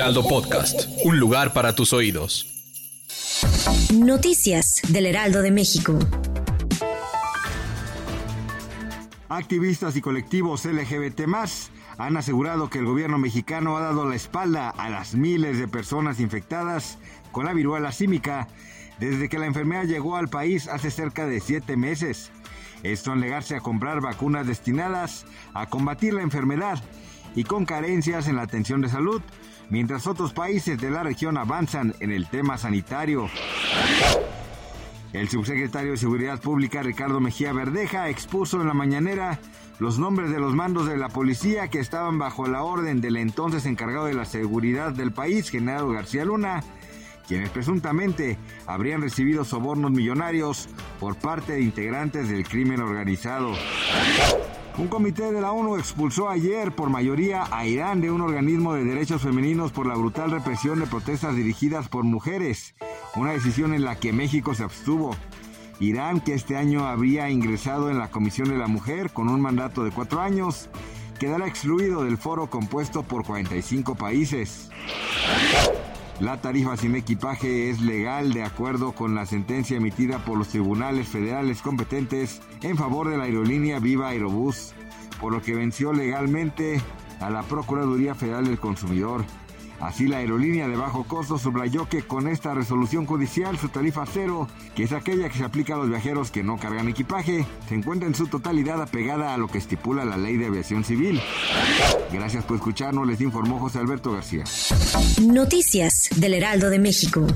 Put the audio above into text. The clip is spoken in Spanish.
Heraldo Podcast, un lugar para tus oídos. Noticias del Heraldo de México. Activistas y colectivos LGBT han asegurado que el gobierno mexicano ha dado la espalda a las miles de personas infectadas con la viruela símica desde que la enfermedad llegó al país hace cerca de siete meses. Esto al negarse a comprar vacunas destinadas a combatir la enfermedad y con carencias en la atención de salud, mientras otros países de la región avanzan en el tema sanitario. El subsecretario de Seguridad Pública Ricardo Mejía Verdeja expuso en la mañanera los nombres de los mandos de la policía que estaban bajo la orden del entonces encargado de la seguridad del país, general García Luna, quienes presuntamente habrían recibido sobornos millonarios por parte de integrantes del crimen organizado. Un comité de la ONU expulsó ayer por mayoría a Irán de un organismo de derechos femeninos por la brutal represión de protestas dirigidas por mujeres, una decisión en la que México se abstuvo. Irán, que este año había ingresado en la Comisión de la Mujer con un mandato de cuatro años, quedará excluido del foro compuesto por 45 países. La tarifa sin equipaje es legal de acuerdo con la sentencia emitida por los tribunales federales competentes en favor de la aerolínea Viva Aerobús, por lo que venció legalmente a la Procuraduría Federal del Consumidor. Así la aerolínea de bajo costo subrayó que con esta resolución judicial su tarifa cero, que es aquella que se aplica a los viajeros que no cargan equipaje, se encuentra en su totalidad apegada a lo que estipula la ley de aviación civil. Gracias por escucharnos, les informó José Alberto García. Noticias del Heraldo de México.